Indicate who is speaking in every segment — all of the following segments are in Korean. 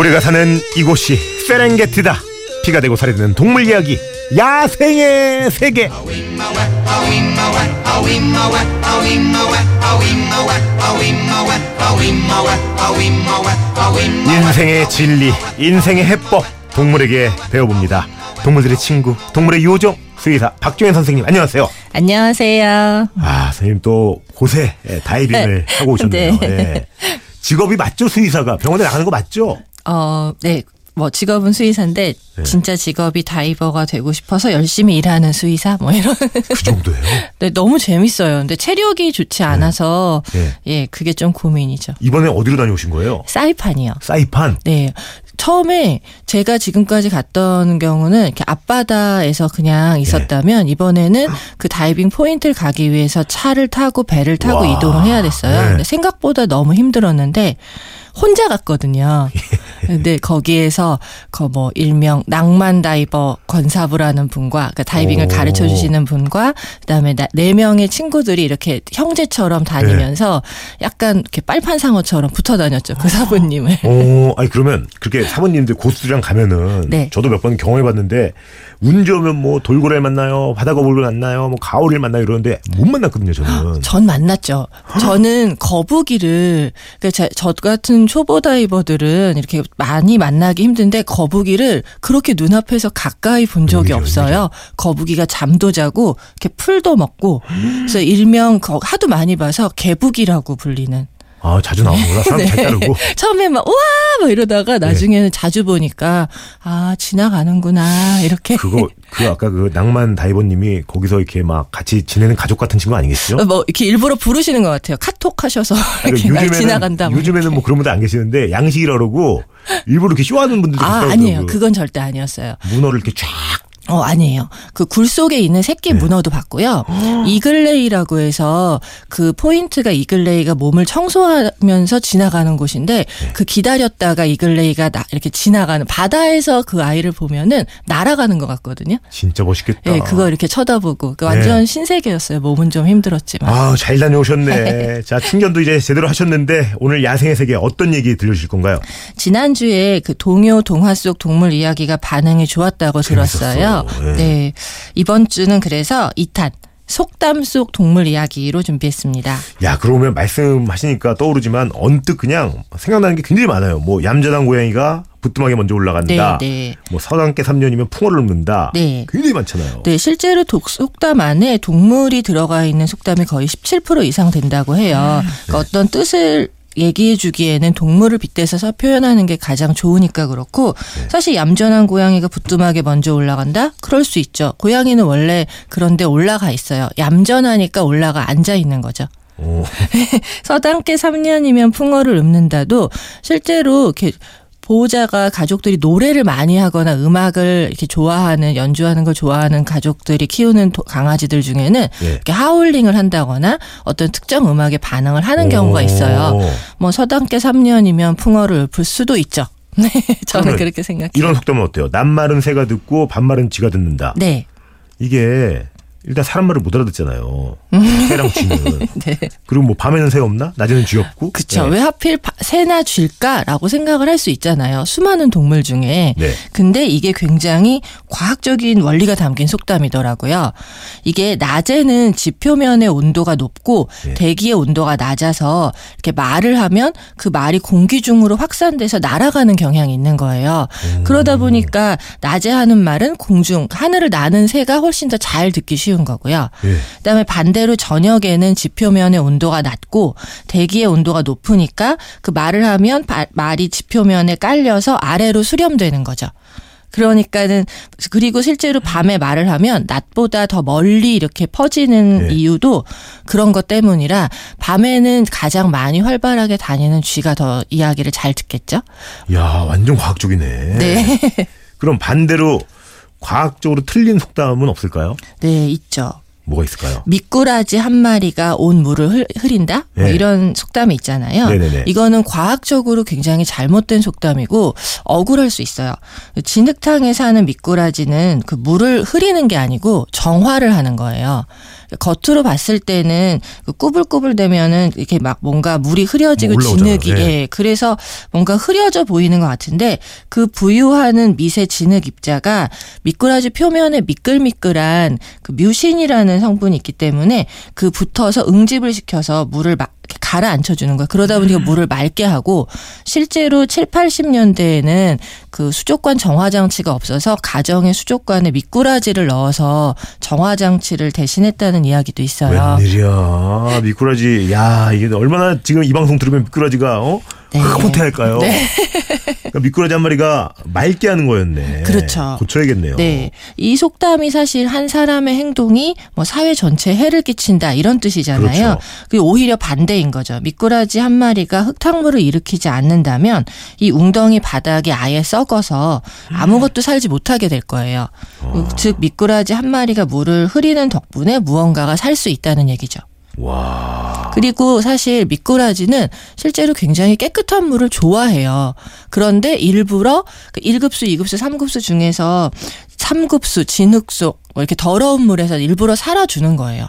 Speaker 1: 우리가 사는 이곳이 세렝게티다. 피가 되고 살이 되는 동물 이야기 야생의 세계. 인생의 진리, 인생의 해법 동물에게 배워봅니다. 동물들의 친구, 동물의 요정 수의사 박종현 선생님 안녕하세요.
Speaker 2: 안녕하세요.
Speaker 1: 아 선생님 또 곳에 예, 다이빙을 네. 하고 오셨네요. 네. 예. 직업이 맞죠 수의사가 병원에 나가는 거 맞죠?
Speaker 2: 어, 네. 뭐 직업은 수의사인데 네. 진짜 직업이 다이버가 되고 싶어서 열심히 일하는 수의사 뭐 이런 그
Speaker 1: 정도예요? 네
Speaker 2: 너무 재밌어요. 근데 체력이 좋지 네. 않아서 네. 네. 예 그게 좀 고민이죠.
Speaker 1: 이번에 어디로 다녀오신 거예요?
Speaker 2: 사이판이요.
Speaker 1: 사이판.
Speaker 2: 네 처음에 제가 지금까지 갔던 경우는 이렇게 앞바다에서 그냥 네. 있었다면 이번에는 그 다이빙 포인트를 가기 위해서 차를 타고 배를 타고 와. 이동을 해야 됐어요. 네. 근데 생각보다 너무 힘들었는데 혼자 갔거든요. 근데 네, 거기에서 그뭐 일명 낭만 다이버 권사부라는 분과 그 다이빙을 가르쳐 주시는 분과 그다음에 네 명의 친구들이 이렇게 형제처럼 네. 다니면서 네. 약간 이렇게 빨판 상어처럼 붙어 다녔죠. 그 아. 사부님을.
Speaker 1: 어, 아니 그러면 그렇게 사부님들 고수들이랑 가면은 네. 저도 몇 번 경험해 봤는데 운 좋으면 뭐 돌고래 만나요, 바다거북을 만나요, 뭐 가오리를 만나요 이러는데 못 만났거든요 저는.
Speaker 2: 전 만났죠. 저는 거북이를 그러니까저 같은 초보 다이버들은 이렇게 많이 만나기 힘든데 거북이를 그렇게 눈앞에서 가까이 본 적이 의미죠, 없어요. 의미죠. 거북이가 잠도 자고 이렇게 풀도 먹고 그래서 일명 거, 하도 많이 봐서 개북이라고 불리는
Speaker 1: 아, 자주 나오는구나. 사람 네. 잘 따르고.
Speaker 2: 처음에 막, 우와! 막 이러다가 네. 나중에는 네. 자주 보니까, 아, 지나가는구나. 이렇게.
Speaker 1: 그거, 그 아까 그 낭만 다이버 님이 거기서 이렇게 막 같이 지내는 가족 같은 친구 아니겠죠?
Speaker 2: 뭐, 이렇게 일부러 부르시는 것 같아요. 카톡 하셔서. 이렇게 요즘에는, 지나간다.
Speaker 1: 요즘에는 뭐 이렇게. 뭐 그런 분들 안 계시는데, 양식이라고 일부러 이렇게 쇼하는 분들도 아,
Speaker 2: 아니에요. 그 그건 절대 아니었어요.
Speaker 1: 문어를 이렇게 쫙
Speaker 2: 어, 아니에요. 그 굴 속에 있는 새끼 네. 문어도 봤고요. 아. 이글레이라고 해서 그 포인트가 이글레이가 몸을 청소하면서 지나가는 곳인데 네. 그 기다렸다가 이글레이가 나, 이렇게 지나가는 바다에서 그 아이를 보면은 날아가는 것 같거든요.
Speaker 1: 진짜 멋있겠다. 예, 네,
Speaker 2: 그거 이렇게 쳐다보고 그 완전 네. 신세계였어요. 몸은 좀 힘들었지만.
Speaker 1: 아, 잘 다녀오셨네. 네. 자, 충전도 이제 제대로 하셨는데 오늘 야생의 세계 어떤 얘기 들려주실 건가요?
Speaker 2: 지난주에 그 동요 동화 속 동물 이야기가 반응이 좋았다고 재밌었어. 들었어요. 네. 네. 이번 주는 그래서 이탄 속담 속 동물 이야기로 준비했습니다.
Speaker 1: 야, 그러면 말씀하시니까 떠오르지만 언뜻 그냥 생각나는 게 굉장히 많아요. 뭐 얌전한 고양이가 부뚜막에 먼저 올라간다. 네, 네. 뭐 서당께 3년이면 풍어를 읊는다. 네. 굉장히 많잖아요.
Speaker 2: 네, 실제로 독, 속담 안에 동물이 들어가 있는 속담이 거의 17% 이상 된다고 해요. 음. 그러니까 네. 어떤 뜻을 얘기해 주기에는 동물을 빗대서 표현하는 게 가장 좋으니까 그렇고 네. 사실 얌전한 고양이가 부뚜막에 먼저 올라간다? 그럴 수 있죠. 고양이는 원래 그런데 올라가 있어요. 얌전하니까 올라가 앉아 있는 거죠. 서당께 3년이면 풍어를 읊는다도 실제로 이렇게 보호자가 가족들이 노래를 많이 하거나 음악을 이렇게 좋아하는 연주하는 걸 좋아하는 가족들이 키우는 도, 강아지들 중에는 예. 이렇게 하울링을 한다거나 어떤 특정 음악에 반응을 하는 경우가 있어요. 뭐 서당계 3년이면 풍어를 읊을 수도 있죠. 네, 저는 그렇게 생각해요.
Speaker 1: 이런 속담은 어때요? 낱말은 새가 듣고 반말은 쥐가 듣는다.
Speaker 2: 네.
Speaker 1: 이게 일단 사람 말을 못 알아듣잖아요. 음. 새랑 쥐는. 네. 그리고 뭐 밤에는 새 없나? 낮에는 쥐 없고.
Speaker 2: 그렇죠. 네. 왜 하필 새나 쥐까라고 생각을 할 수 있잖아요. 수많은 동물 중에. 네. 근데 이게 굉장히 과학적인 원리가 담긴 속담이더라고요. 이게 낮에는 지 표면의 온도가 높고 네. 대기의 온도가 낮아서 이렇게 말을 하면 그 말이 공기 중으로 확산돼서 날아가는 경향이 있는 거예요. 음. 그러다 보니까 낮에 하는 말은 공중 하늘을 나는 새가 훨씬 더 잘 듣기 쉬 쉬운 거고요. 예. 그다음에 반대로 저녁에는 지표면의 온도가 낮고 대기의 온도가 높으니까 그 말을 하면 바, 말이 지표면에 깔려서 아래로 수렴되는 거죠. 그러니까는 그리고 실제로 밤에 말을 하면 낮보다 더 멀리 이렇게 퍼지는 네. 이유도 그런 것 때문이라 밤에는 가장 많이 활발하게 다니는 쥐가 더 이야기를 잘 듣겠죠.
Speaker 1: 야 완전 과학적이네. 네. 그럼 반대로 과학적으로 틀린 속담은 없을까요?
Speaker 2: 네, 있죠.
Speaker 1: 뭐가 있을까요?
Speaker 2: 미꾸라지 한 마리가 온 물을 흐린다? 뭐 네. 뭐 이런 속담이 있잖아요. 네네네. 이거는 과학적으로 굉장히 잘못된 속담이고 억울할 수 있어요. 진흙탕에 사는 미꾸라지는 그 물을 흐리는 게 아니고 정화를 하는 거예요. 겉으로 봤을 때는 그 꾸불꾸불되면은 이렇게 막 뭔가 물이 흐려지고 뭐 진흙이 예. 예. 그래서 뭔가 흐려져 보이는 것 같은데 그 부유하는 미세 진흙 입자가 미꾸라지 표면에 미끌미끌한 그 뮤신이라는 성분이 있기 때문에 그 붙어서 응집을 시켜서 물을 막 가라앉혀 주는 거야. 그러다 보니까 음. 물을 맑게 하고 실제로 7, 80년대에는 그 수족관 정화 장치가 없어서 가정의 수족관에 미꾸라지를 넣어서 정화 장치를 대신했다는 이야기도 있어요.
Speaker 1: 웬일이야. 미꾸라지. 야, 이게 얼마나 지금 이 방송 들으면 미꾸라지가 어? 네. 흐할까요 네. 그러니까 미꾸라지 한 마리가 맑게 하는 거였네.
Speaker 2: 그렇죠.
Speaker 1: 고쳐야겠네요. 네.
Speaker 2: 이 속담이 사실 한 사람의 행동이 뭐 사회 전체에 해를 끼친다 이런 뜻이잖아요. 그렇죠. 오히려 반대인 거죠. 미꾸라지 한 마리가 흙탕물을 일으키지 않는다면 이 웅덩이 바닥이 아예 썩어서 아무것도 살지 못하게 될 거예요. 어. 즉 미꾸라지 한 마리가 물을 흐리는 덕분에 무언가가 살 수 있다는 얘기죠.
Speaker 1: 와.
Speaker 2: 그리고 사실 미꾸라지는 실제로 굉장히 깨끗한 물을 좋아해요. 그런데 일부러 1급수2급수3급수 그 중에서 3급수 진흙수 뭐 이렇게 더러운 물에서 일부러 살아주는 거예요.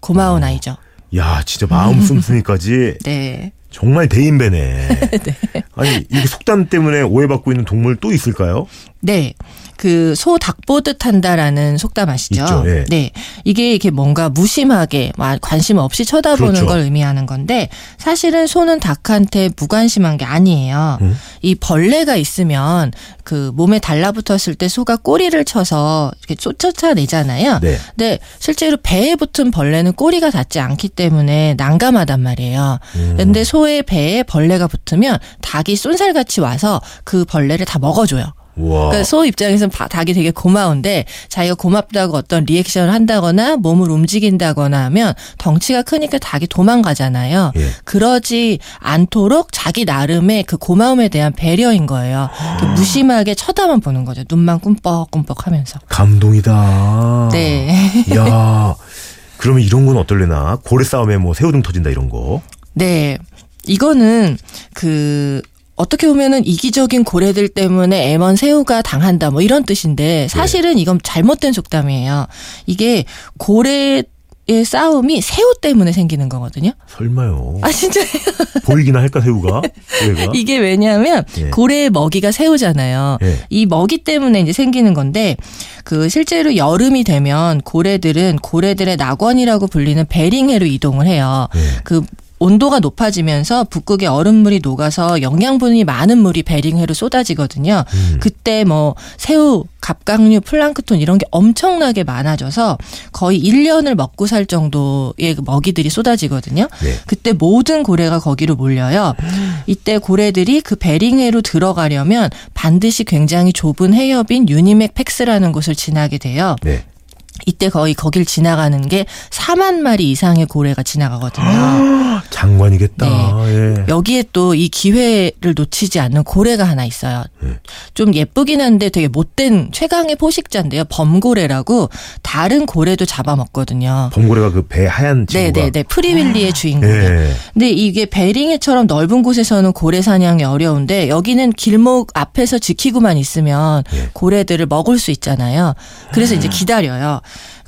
Speaker 2: 고마운 어. 아이죠.
Speaker 1: 야, 진짜 마음 씀씀이까지. 네. 정말 대인배네. 네. 아니, 이게 속담 때문에 오해받고 있는 동물 또 있을까요?
Speaker 2: 네. 그소닭 보듯 한다라는 속담 아시죠? 있죠, 예. 네. 이게 이게 뭔가 무심하게 관심 없이 쳐다보는 그렇죠. 걸 의미하는 건데 사실은 소는 닭한테 무관심한 게 아니에요. 음? 이 벌레가 있으면 그 몸에 달라붙었을 때 소가 꼬리를 쳐서 이렇게 쫓아내잖아요. 네. 근데 실제로 배에 붙은 벌레는 꼬리가 닿지 않기 때문에 난감하단 말이에요. 음. 근데 소의 배에 벌레가 붙으면 닭이 쏜살같이 와서 그 벌레를 다 먹어줘요. 그러니까 소 입장에서는 닭이 되게 고마운데 자기가 고맙다고 어떤 리액션을 한다거나 몸을 움직인다거나 하면 덩치가 크니까 닭이 도망가잖아요. 예. 그러지 않도록 자기 나름의 그 고마움에 대한 배려인 거예요. 아. 무심하게 쳐다만 보는 거죠. 눈만 꿈뻑꿈뻑 하면서.
Speaker 1: 감동이다.
Speaker 2: 네.
Speaker 1: 야. 그러면 이런 건 어떨래나? 고래 싸움에 뭐 새우등 터진다 이런 거.
Speaker 2: 네. 이거는 그 어떻게 보면은 이기적인 고래들 때문에 m 먼 새우가 당한다 뭐 이런 뜻인데 네. 사실은 이건 잘못된 속담이에요. 이게 고래 의 싸움이 새우 때문에 생기는 거거든요.
Speaker 1: 설마요.
Speaker 2: 아 진짜요?
Speaker 1: 보이기나 할까 새우가? 고래가?
Speaker 2: 이게 왜냐하면 예. 고래의 먹이가 새우잖아요. 예. 이 먹이 때문에 이제 생기는 건데 그 실제로 여름이 되면 고래들은 고래들의 낙원이라고 불리는 베링해로 이동을 해요. 예. 그 온도가 높아지면서 북극의 얼음물이 녹아서 영양분이 많은 물이 베링해로 쏟아지거든요. 음. 그때 뭐 새우, 갑각류, 플랑크톤 이런 게 엄청나게 많아져서 거의 1년을 먹고 살 정도의 그 먹이들이 쏟아지거든요. 네. 그때 모든 고래가 거기로 몰려요. 이때 고래들이 그 베링해로 들어가려면 반드시 굉장히 좁은 해협인 유니맥 팩스라는 곳을 지나게 돼요. 네. 이때 거의 거길 지나가는 게 4만 마리 이상의 고래가 지나가거든요.
Speaker 1: 아, 장관이겠다. 네. 예.
Speaker 2: 여기에 또 이 기회를 놓치지 않는 고래가 하나 있어요. 예. 좀 예쁘긴 한데 되게 못된 최강의 포식자인데요. 범고래라고 다른 고래도 잡아먹거든요.
Speaker 1: 범고래가 그 배 하얀 네, 네,
Speaker 2: 친구가. 네네네. 프리윌리의 아. 주인공. 예. 근데 이게 베링해처럼 넓은 곳에서는 고래 사냥이 어려운데 여기는 길목 앞에서 지키고만 있으면 예. 고래들을 먹을 수 있잖아요. 그래서 이제 아. 기다려요.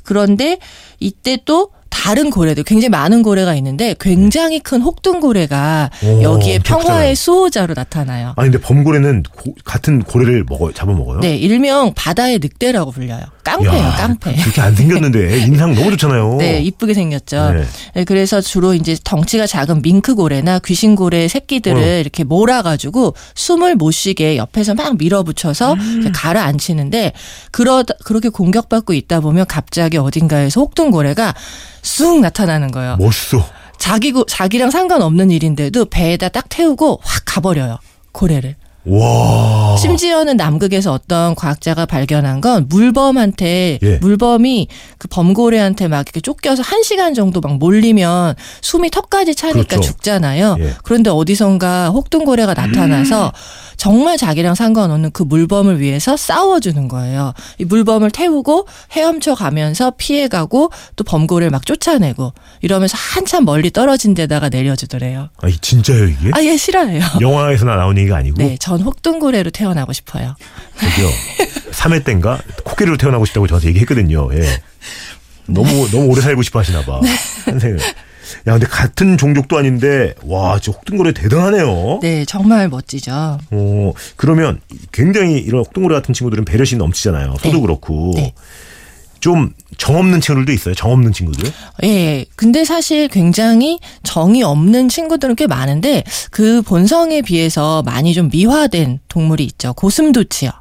Speaker 2: 그런데 이때 또 다른 고래들 굉장히 많은 고래가 있는데 굉장히 큰 혹등고래가 오, 여기에 평화의 수호자로 나타나요.
Speaker 1: 아니 근데 범고래는 고, 같은 고래를 먹어 잡아먹어요?
Speaker 2: 네, 일명 바다의 늑대라고 불려요. 깡패예요, 야, 깡패.
Speaker 1: 그렇게 안 생겼는데 인상 너무 좋잖아요.
Speaker 2: 네, 이쁘게 생겼죠. 네. 네, 그래서 주로 이제 덩치가 작은 밍크고래나 귀신고래 새끼들을 어. 이렇게 몰아가지고 숨을 못 쉬게 옆에서 막 밀어붙여서 음. 가라앉히는데 그러 그렇게 공격받고 있다 보면 갑자기 어딘가에서 혹동고래가 쑥 나타나는 거예요.
Speaker 1: 멋있어.
Speaker 2: 자기 자기랑 상관없는 일인데도 배에다 딱 태우고 확 가버려요. 고래를.
Speaker 1: 와.
Speaker 2: 심지어는 남극에서 어떤 과학자가 발견한 건 물범한테 예. 물범이 그 범고래한테 막 이렇게 쫓겨서 한 시간 정도 막 몰리면 숨이 턱까지 차니까 그렇죠. 죽잖아요. 예. 그런데 어디선가 혹등고래가 나타나서 음. 정말 자기랑 상관없는 그 물범을 위해서 싸워주는 거예요. 이 물범을 태우고 헤엄쳐 가면서 피해가고 또 범고래를 막 쫓아내고 이러면서 한참 멀리 떨어진 데다가 내려주더래요.
Speaker 1: 아, 진짜요 이게?
Speaker 2: 아, 예, 실화예요.
Speaker 1: 영화에서나 나오 얘기가 아니고.
Speaker 2: 네,
Speaker 1: 저
Speaker 2: 전 혹등구레로 태어나고 싶어요.
Speaker 1: 그죠. 3회 땐가 코끼리로 태어나고 싶다고 저한테 얘기했거든요. 예. 너무 너무 오래 살고 싶어 하시나 봐. 네. 야, 근데 같은 종족도 아닌데, 와, 저 혹등고래 대단하네요.
Speaker 2: 네, 정말 멋지죠.
Speaker 1: 어, 그러면 굉장히 이런 혹등고래 같은 친구들은 배려심 넘치잖아요. 소도 네. 그렇고. 네. 좀 정없는 친구들도 있어요. 정없는 친구들.
Speaker 2: 예, 예. 근데 사실 굉장히 정이 없는 친구들은 꽤 많은데 그 본성에 비해서 많이 좀 미화된 동물이 있죠. 고슴도치요.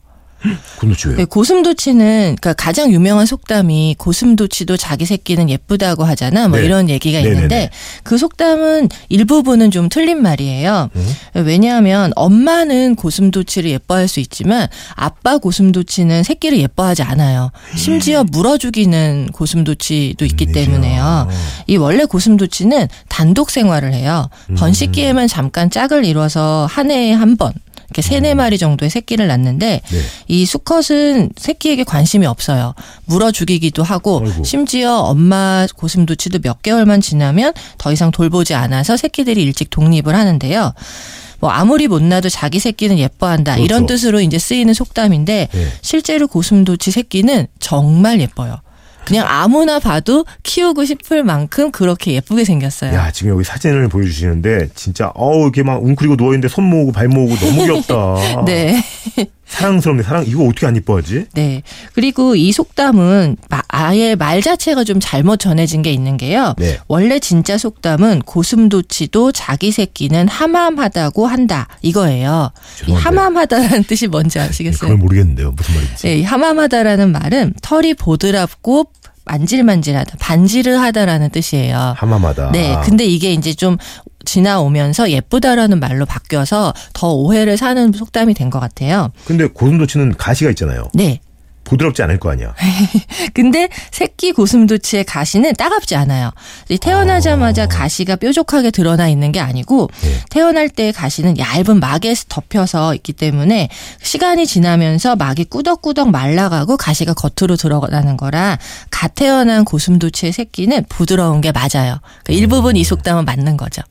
Speaker 1: 고슴도치요 네,
Speaker 2: 고슴도치는 그러니까 가장 유명한 속담이 고슴도치도 자기 새끼는 예쁘다고 하잖아. 뭐 네. 이런 얘기가 네네네. 네, 있는데 네. 그 속담은 일부분은 좀 틀린 말이에요. 음? 왜냐하면 엄마는 고슴도치를 예뻐할 수 있지만 아빠 고슴도치는 새끼를 예뻐하지 않아요. 심지어 음. 물어 죽이는 고슴도치도 있기 음, 때문에요. 이 원래 고슴도치는 단독 생활을 해요. 음. 번식기에만 잠깐 짝을 이뤄서 한 해에 한 번. 이렇게 세네 마리 정도의 새끼를 낳는데 네. 이 수컷은 새끼에게 관심이 없어요. 물어 죽이기도 하고 어이구. 심지어 엄마 고슴도치도 몇 개월만 지나면 더 이상 돌보지 않아서 새끼들이 일찍 독립을 하는데요. 뭐 아무리 못나도 자기 새끼는 예뻐한다 그렇죠. 이런 뜻으로 이제 쓰이는 속담인데 네. 실제로 고슴도치 새끼는 정말 예뻐요. 그냥 아무나 봐도 키우고 싶을 만큼 그렇게 예쁘게 생겼어요.
Speaker 1: 야, 지금 여기 사진을 보여주시는데 진짜 어우 이렇게 막 웅크리고 누워있는데 손 모으고 발 모으고 너무 귀엽다. 네. 사랑스럽네게 사랑 이거 어떻게 안 이뻐하지?
Speaker 2: 네. 그리고 이 속담은 아예 말 자체가 좀 잘못 전해진 게 있는 게요. 네. 원래 진짜 속담은 고슴도치도 자기 새끼는 하함하다고 한다 이거예요. 죄송한데. 이 함함하다라는 뜻이 뭔지 네, 아시겠어요? 그걸
Speaker 1: 모르겠는데요. 무슨 말인지.
Speaker 2: 네, 함함하다라는 말은 털이 보드랍고 만질만질하다, 반지르하다라는 뜻이에요.
Speaker 1: 하마마다.
Speaker 2: 네, 근데 이게 이제 좀 지나오면서 예쁘다라는 말로 바뀌어서 더 오해를 사는 속담이 된 것 같아요.
Speaker 1: 근데 고슴도치는 가시가 있잖아요.
Speaker 2: 네.
Speaker 1: 부드럽지 않을 거 아니야.
Speaker 2: 근데 새끼 고슴도치의 가시는 따갑지 않아요. 태어나자마자 아. 가시가 뾰족하게 드러나 있는 게 아니고 네. 태어날 때 가시는 얇은 막에 덮여서 있기 때문에 시간이 지나면서 막이 꾸덕꾸덕 말라가고 가시가 겉으로 들어가는 거라 갓 태어난 고슴도치의 새끼는 부드러운 게 맞아요. 그러니까 음. 일부분 이 속담은 맞는 거죠.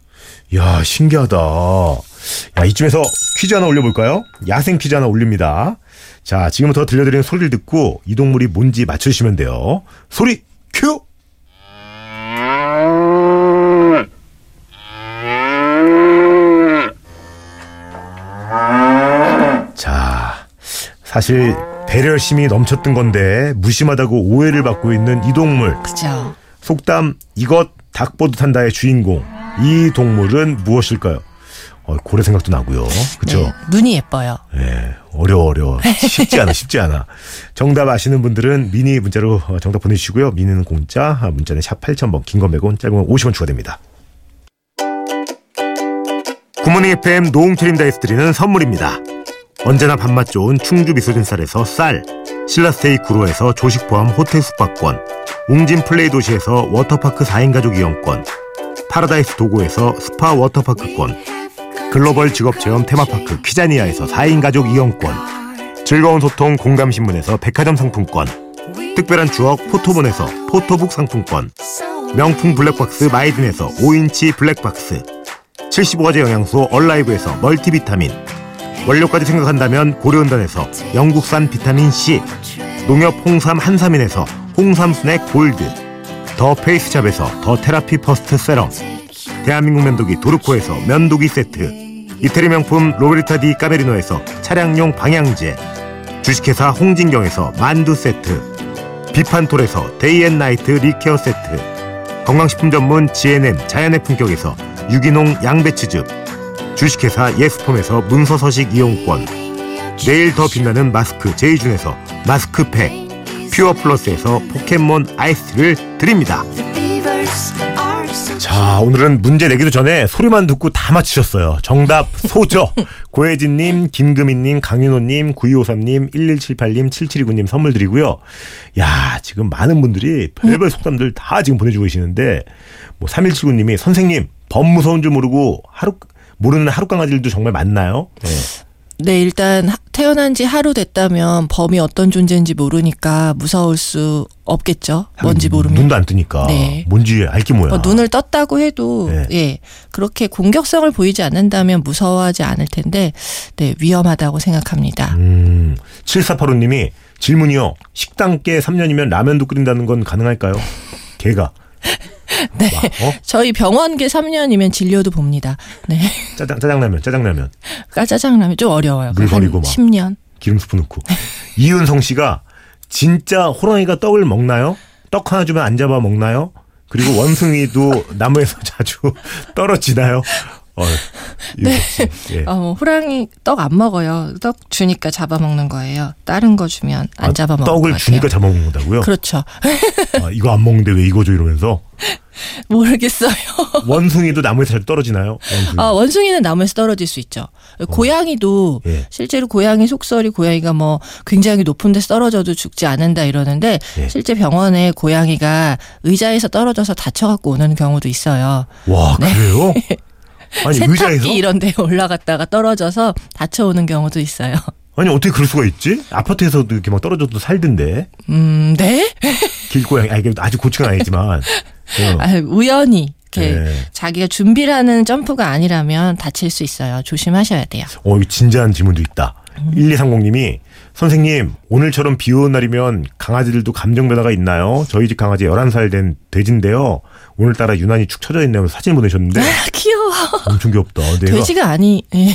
Speaker 1: 야 신기하다. 야 이쯤에서 퀴즈 하나 올려볼까요? 야생 퀴즈 하나 올립니다. 자 지금부터 들려드리는 소리를 듣고 이 동물이 뭔지 맞추시면 돼요. 소리 큐. 자 사실 배려심이 넘쳤던 건데 무심하다고 오해를 받고 있는 이 동물.
Speaker 2: 그죠.
Speaker 1: 속담 이것 닭보듯 한다의 주인공. 이 동물은 무엇일까요? 어, 고래 생각도 나고요. 그렇죠? 네,
Speaker 2: 눈이 예뻐요.
Speaker 1: 예. 어려워 어려워. 네. 쉽지 않아 쉽지 않아. 정답 아시는 분들은 미니 문자로 어, 정답 보내주시고요. 미니는 공짜 아, 문자는 샵 8000번 긴건 100원 짧은 건 50원 추가됩니다. 굿모닝 FM 노홍철임 다이스 드리는 선물입니다. 언제나 밥맛 좋은 충주 미소진 쌀에서 쌀 신라스테이 구로에서 조식 포함 호텔 숙박권 웅진 플레이 도시에서 워터파크 4인 가족 이용권 파라다이스 도구에서 스파 워터파크권, 글로벌 직업체험 테마파크 퀴자니아에서 4인 가족 이용권, 즐거운 소통 공감신문에서 백화점 상품권, 특별한 추억 포토본에서 포토북 상품권, 명품 블랙박스 마이딘에서 5인치 블랙박스, 75가지 영양소 얼라이브에서 멀티비타민, 원료까지 생각한다면 고려은단에서 영국산 비타민 C, 농협 홍삼 한삼인에서 홍삼 스낵 골드, 더 페이스샵에서 더 테라피 퍼스트 세럼 대한민국 면도기 도르코에서 면도기 세트 이태리 명품 로베르타 디 까베리노에서 차량용 방향제 주식회사 홍진경에서 만두 세트 비판톨에서 데이앤나이트 리케어 세트 건강식품 전문 GNM 자연의 품격에서 유기농 양배추즙 주식회사 예스폼에서 문서서식 이용권 내일 더 빛나는 마스크 제이준에서 마스크팩 퓨어 플러스에서 포켓몬 아이스를 드립니다. 자, 오늘은 문제 내기도 전에 소리만 듣고 다맞추셨어요 정답 소죠. 고혜진님, 김금희님, 강윤호님, 구이5삼님 1178님, 7729님 선물 드리고요. 야, 지금 많은 분들이 별별 음. 속담들 다 지금 보내주고 계시는데, 뭐 3179님이 선생님, 범 무서운 줄 모르고 하루, 모르는 하루 강아지들도 정말 많나요? 네.
Speaker 2: 네, 일단 태어난 지 하루 됐다면 범이 어떤 존재인지 모르니까 무서울 수 없겠죠. 뭔지 모르면 눈도
Speaker 1: 안 뜨니까 네. 뭔지 알게 뭐야.
Speaker 2: 뭐 눈을 떴다고 해도 네. 예 그렇게 공격성을 보이지 않는다면 무서워하지 않을 텐데 네 위험하다고 생각합니다. 음,
Speaker 1: 7485님이 질문이요. 식당께 3년이면 라면도 끓인다는 건 가능할까요? 개가
Speaker 2: 네. 어? 저희 병원계 3년이면 진료도 봅니다. 네.
Speaker 1: 짜장 짜장라면 짜장라면.
Speaker 2: 아, 짜장라면 좀 어려워요. 그러니까 물 버리고 막. 10년.
Speaker 1: 기름 스프 넣고. 이윤성 씨가 진짜 호랑이가 떡을 먹나요? 떡 하나 주면 안 잡아 먹나요? 그리고 원숭이도 나무에서 자주 떨어지나요? 어,
Speaker 2: 네. 예. 어, 뭐 호랑이 떡 안 먹어요. 떡 주니까 잡아먹는 거예요. 다른 거 주면 안 아, 잡아먹는
Speaker 1: 거예요. 떡을 주니까 잡아먹는다고요?
Speaker 2: 그렇죠.
Speaker 1: 아, 이거 안 먹는데 왜 이거 줘 이러면서?
Speaker 2: 모르겠어요.
Speaker 1: 원숭이도 나무에서 잘 떨어지나요?
Speaker 2: 원숭이. 아, 원숭이는 나무에서 떨어질 수 있죠. 어. 고양이도 어. 예. 실제로 고양이 속설이 고양이가 뭐 굉장히 높은 데서 떨어져도 죽지 않는다 이러는데 예. 실제 병원에 고양이가 의자에서 떨어져서 다쳐 갖고 오는 경우도 있어요.
Speaker 1: 와, 네. 그래요?
Speaker 2: 아니, 세탁기 의자에서? 이런 데 올라갔다가 떨어져서 다쳐오는 경우도 있어요.
Speaker 1: 아니 어떻게 그럴 수가 있지? 아파트에서도 이렇게 막 떨어져도 살던데.
Speaker 2: 음, 네?
Speaker 1: 길고양이 아니 고층은 아니지만.
Speaker 2: 어. 아, 우연히 이렇게 네. 자기가 준비 하는 점프가 아니라면 다칠 수 있어요. 조심하셔야 돼요.
Speaker 1: 어, 진지한 질문도 있다. 음. 1230님이 선생님, 오늘처럼 비 오는 날이면 강아지들도 감정 변화가 있나요? 저희 집 강아지 11살 된 돼지인데요. 오늘따라 유난히 축 처져 있네요. 사진 보내셨는데. 아,
Speaker 2: 귀여워.
Speaker 1: 엄청 귀엽다.
Speaker 2: 돼지가 아니. 예.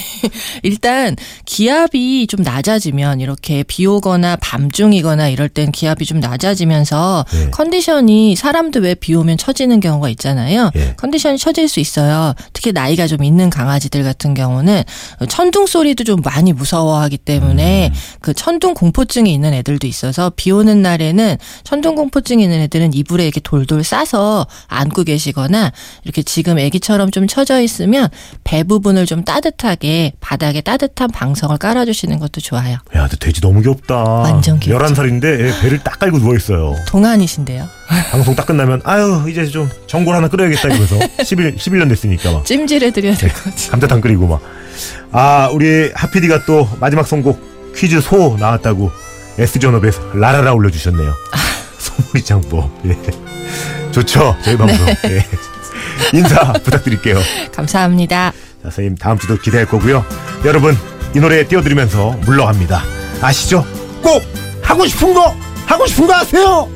Speaker 2: 일단 기압이 좀 낮아지면 이렇게 비 오거나 밤중이거나 이럴 땐 기압이 좀 낮아지면서 네. 컨디션이 사람도 왜 비 오면 처지는 경우가 있잖아요. 네. 컨디션이 처질 수 있어요. 특히 나이가 좀 있는 강아지들 같은 경우는 천둥 소리도 좀 많이 무서워하기 때문에 음. 그 천둥 공포증이 있는 애들도 있어서 비 오는 날에는 천둥 공포증이 있는 애들은 이불에 이렇게 돌돌 싸서 안고 계시거나 이렇게 지금 아기처럼 좀 처져 있으면 배 부분을 좀 따뜻하게 바닥에 따뜻한 방석을 깔아주시는 것도 좋아요. 야,
Speaker 1: 근데 돼지 너무 귀엽다.
Speaker 2: 완전 귀엽죠.
Speaker 1: 11살인데 배를 딱 깔고 누워있어요.
Speaker 2: 동안이신데요.
Speaker 1: 방송 딱 끝나면 아유 이제 좀 전골 하나 끓여야겠다 이러면서 11, 11년 됐으니까 막
Speaker 2: 찜질해드려야 될 것같아 네,
Speaker 1: 감자탕 끓이고 막. 아 우리 하피디가 또 마지막 선곡 퀴즈 소 나왔다고 S전업에 서 라라라 올려주셨네요. 소머이 장보. 뭐, 예. 좋죠. 저희 방송. 네. 예. 인사 부탁드릴게요.
Speaker 2: 감사합니다.
Speaker 1: 자, 선생님 다음 주도 기대할 거고요. 여러분 이 노래 띄워드리면서 물러갑니다. 아시죠? 꼭 하고 싶은 거 하고 싶은 거 하세요.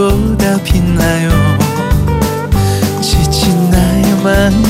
Speaker 1: 별보다 빛나요 지친 나의 마음